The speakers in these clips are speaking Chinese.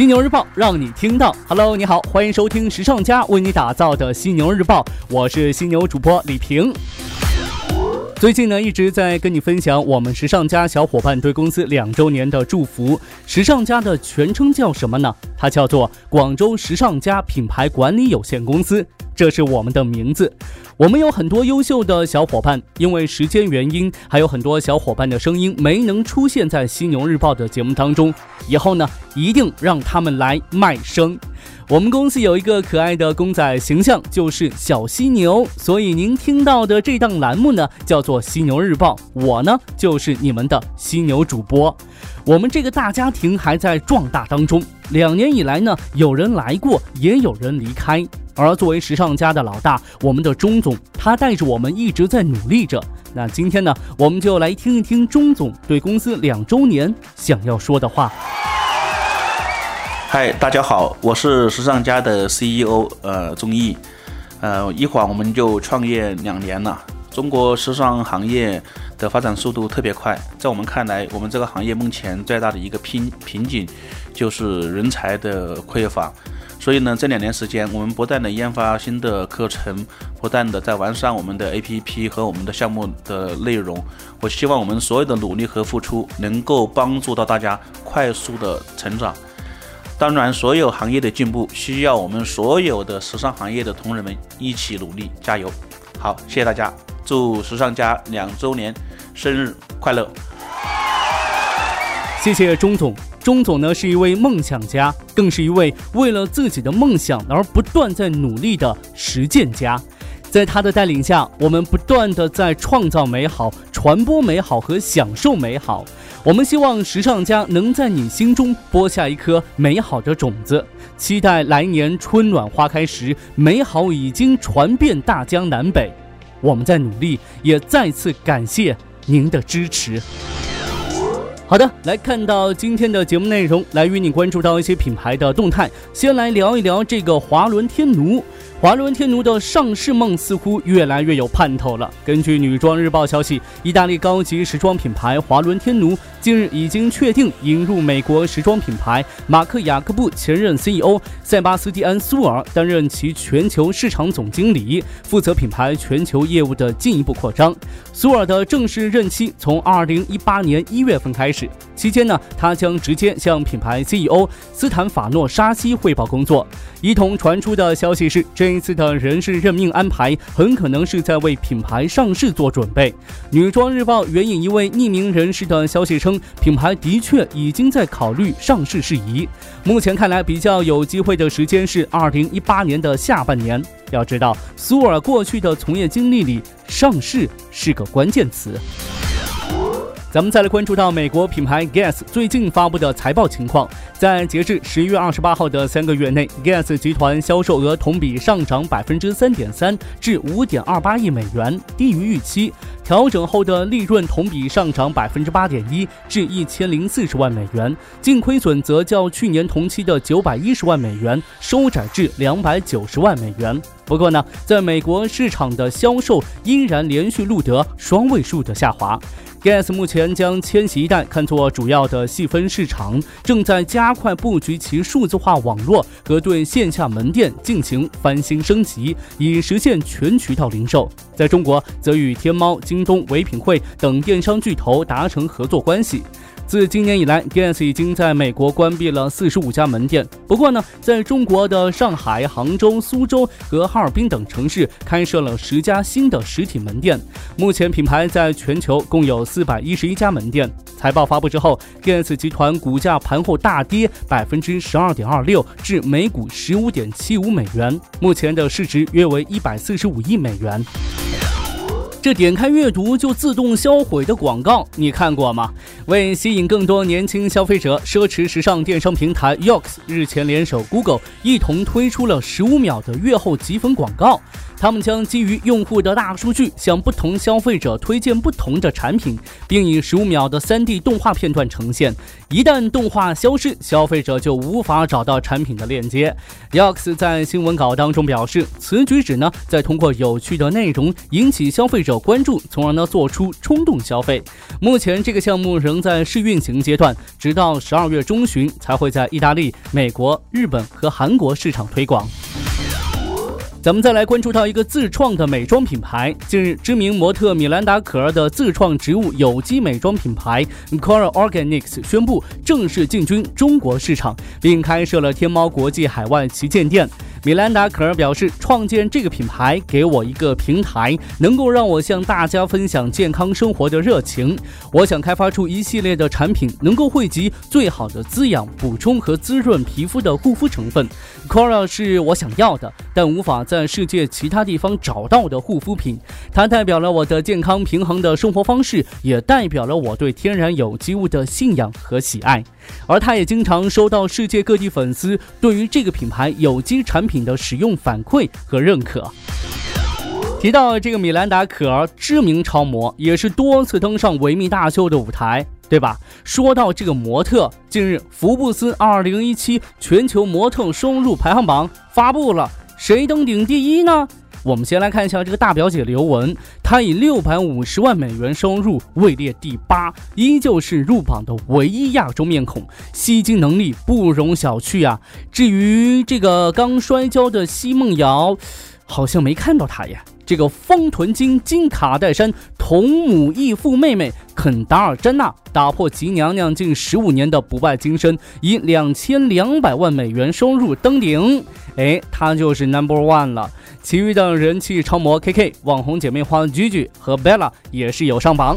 犀牛日报让你听到。Hello，你好，欢迎收听时尚家为你打造的犀牛日报，我是犀牛主播李平。最近呢，一直在跟你分享我们时尚家小伙伴对公司两周年的祝福。时尚家的全称叫什么呢？它叫做广州时尚家品牌管理有限公司。这是我们的名字。我们有很多优秀的小伙伴，因为时间原因，还有很多小伙伴的声音没能出现在犀牛日报的节目当中。以后呢，一定让他们来卖声。我们公司有一个可爱的公仔形象，就是小犀牛，所以您听到的这档栏目呢，叫做犀牛日报。我呢，就是你们的犀牛主播。我们这个大家庭还在壮大当中。两年以来呢，有人来过，也有人离开。而作为时尚家的老大，我们的钟总，他带着我们一直在努力着。那今天呢，我们就来听一听钟总对公司两周年想要说的话。嗨，大家好，我是时尚家的 CEO，呃，钟毅。呃，一晃我们就创业两年了。中国时尚行业的发展速度特别快，在我们看来，我们这个行业目前最大的一个瓶瓶颈就是人才的匮乏。所以呢，这两年时间，我们不断的研发新的课程，不断的在完善我们的 APP 和我们的项目的内容。我希望我们所有的努力和付出，能够帮助到大家快速的成长。当然，所有行业的进步，需要我们所有的时尚行业的同仁们一起努力，加油！好，谢谢大家，祝时尚家两周年生日快乐！谢谢钟总。钟总呢是一位梦想家，更是一位为了自己的梦想而不断在努力的实践家。在他的带领下，我们不断的在创造美好、传播美好和享受美好。我们希望时尚家能在你心中播下一颗美好的种子，期待来年春暖花开时，美好已经传遍大江南北。我们在努力，也再次感谢您的支持。好的，来看到今天的节目内容，来与你关注到一些品牌的动态。先来聊一聊这个华伦天奴。华伦天奴的上市梦似乎越来越有盼头了。根据女装日报消息，意大利高级时装品牌华伦天奴近日已经确定引入美国时装品牌马克雅各布前任 CEO 塞巴斯蒂安苏尔担任其全球市场总经理，负责品牌全球业务的进一步扩张。苏尔的正式任期从二零一八年一月份开始，期间呢，他将直接向品牌 CEO 斯坦法诺沙西汇报工作。一同传出的消息是，这一次的人事任命安排很可能是在为品牌上市做准备。女装日报援引一位匿名人士的消息称，品牌的确已经在考虑上市事宜。目前看来，比较有机会的时间是二零一八年的下半年。要知道，苏尔过去的从业经历里，上市是个关键词。咱们再来关注到美国品牌 Guess 最近发布的财报情况，在截至十月二十八号的三个月内，Guess 集团销售额同比上涨百分之三点三，至五点二八亿美元，低于预期。调整后的利润同比上涨百分之八点一，至一千零四十万美元，净亏损则较去年同期的九百一十万美元收窄至两百九十万美元。不过呢，在美国市场的销售依然连续录得双位数的下滑。Guess 目前将千禧一代看作主要的细分市场，正在加快布局其数字化网络和对线下门店进行翻新升级，以实现全渠道零售。在中国，则与天猫、京东、唯品会等电商巨头达成合作关系。自今年以来，Guess 已经在美国关闭了四十五家门店。不过呢，在中国的上海、杭州、苏州和哈尔滨等城市开设了十家新的实体门店。目前，品牌在全球共有四百一十一家门店。财报发布之后，Guess 集团股价盘后大跌百分之十二点二六，至每股十五点七五美元。目前的市值约为一百四十五亿美元。这点开阅读就自动销毁的广告，你看过吗？为吸引更多年轻消费者，奢侈时尚电商平台 Yox 日前联手 Google 一同推出了十五秒的阅后积分广告。他们将基于用户的大数据，向不同消费者推荐不同的产品，并以十五秒的 3D 动画片段呈现。一旦动画消失，消费者就无法找到产品的链接。Yox 在新闻稿当中表示，此举旨呢，在通过有趣的内容引起消费。者关注，从而呢做出冲动消费。目前这个项目仍在试运行阶段，直到十二月中旬才会在意大利、美国、日本和韩国市场推广。咱们再来关注到一个自创的美妆品牌。近日，知名模特米兰达·可儿的自创植物有机美妆品牌 Cora Organics 宣布正式进军中国市场，并开设了天猫国际海外旗舰店。米兰达·可儿表示，创建这个品牌给我一个平台，能够让我向大家分享健康生活的热情。我想开发出一系列的产品，能够汇集最好的滋养、补充和滋润皮肤的护肤成分。Cora 是我想要的，但无法在世界其他地方找到的护肤品。它代表了我的健康平衡的生活方式，也代表了我对天然有机物的信仰和喜爱。而他也经常收到世界各地粉丝对于这个品牌有机产品的使用反馈和认可。提到这个米兰达·可儿，知名超模，也是多次登上维密大秀的舞台，对吧？说到这个模特，近日福布斯2017全球模特收入排行榜发布了，谁登顶第一呢？我们先来看一下这个大表姐刘雯，她以六百五十万美元收入位列第八，依旧是入榜的唯一亚洲面孔，吸金能力不容小觑啊。至于这个刚摔跤的奚梦瑶，好像没看到她呀。这个丰臀金金卡戴珊同母异父妹妹肯达尔詹娜打破吉娘娘近十五年的不败金身，以两千两百万美元收入登顶。哎，她就是 Number One 了。其余的人气超模 KK、网红姐妹花 Gigi 和 Bella 也是有上榜。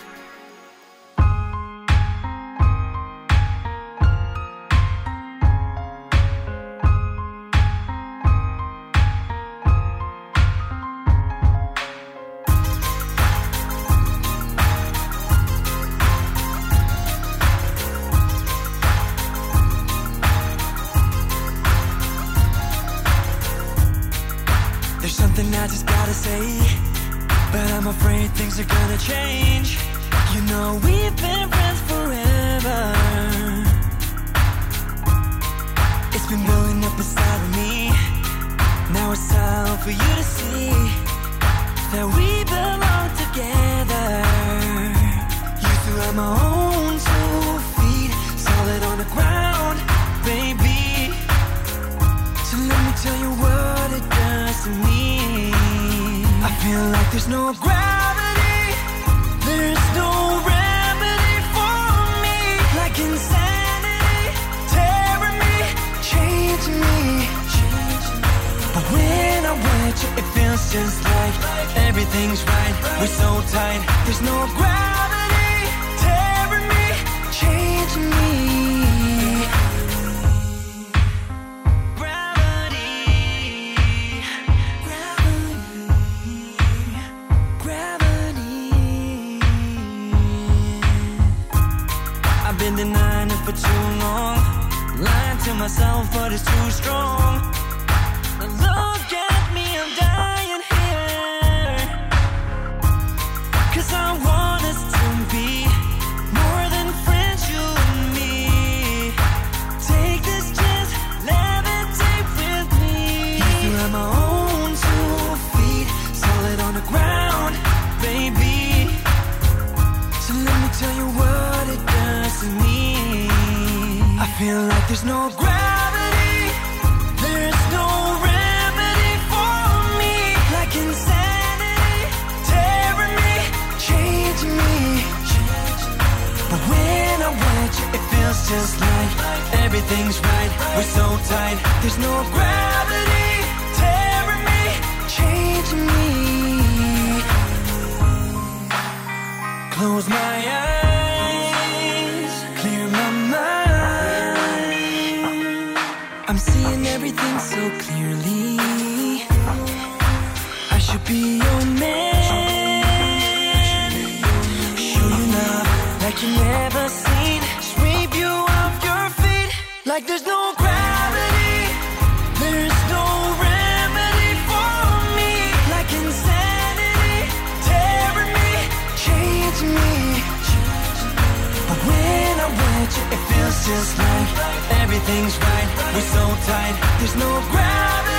Things are gonna change. You know we've been friends forever. It's been building up inside of me. Now it's time for you to see that we belong together. Used to have my own two feet, solid on the ground, baby. So let me tell you what it does to me I feel like there's no gravity I'm with you It feels just like Everything's right We're so tight There's no gravity Tearing me, changing me Gravity, gravity, gravity. I've been denying it for too long. Lying to myself, but it's too strong. Look at feel fall it on the ground maybe So let me tell you what it does to me I feel like there's no gravity It feels just like Everything's right, we're so tight There's no gravity Tearing me, changing me Close my eyes clear my mind. I'm seeing everything so clearly. I should be your man. Show you love like you never like there's no gravity, there's no remedy for me. Like insanity, tearing me, change me. But When I'm with you, it feels just like everything's right. We're so tight, there's no gravity.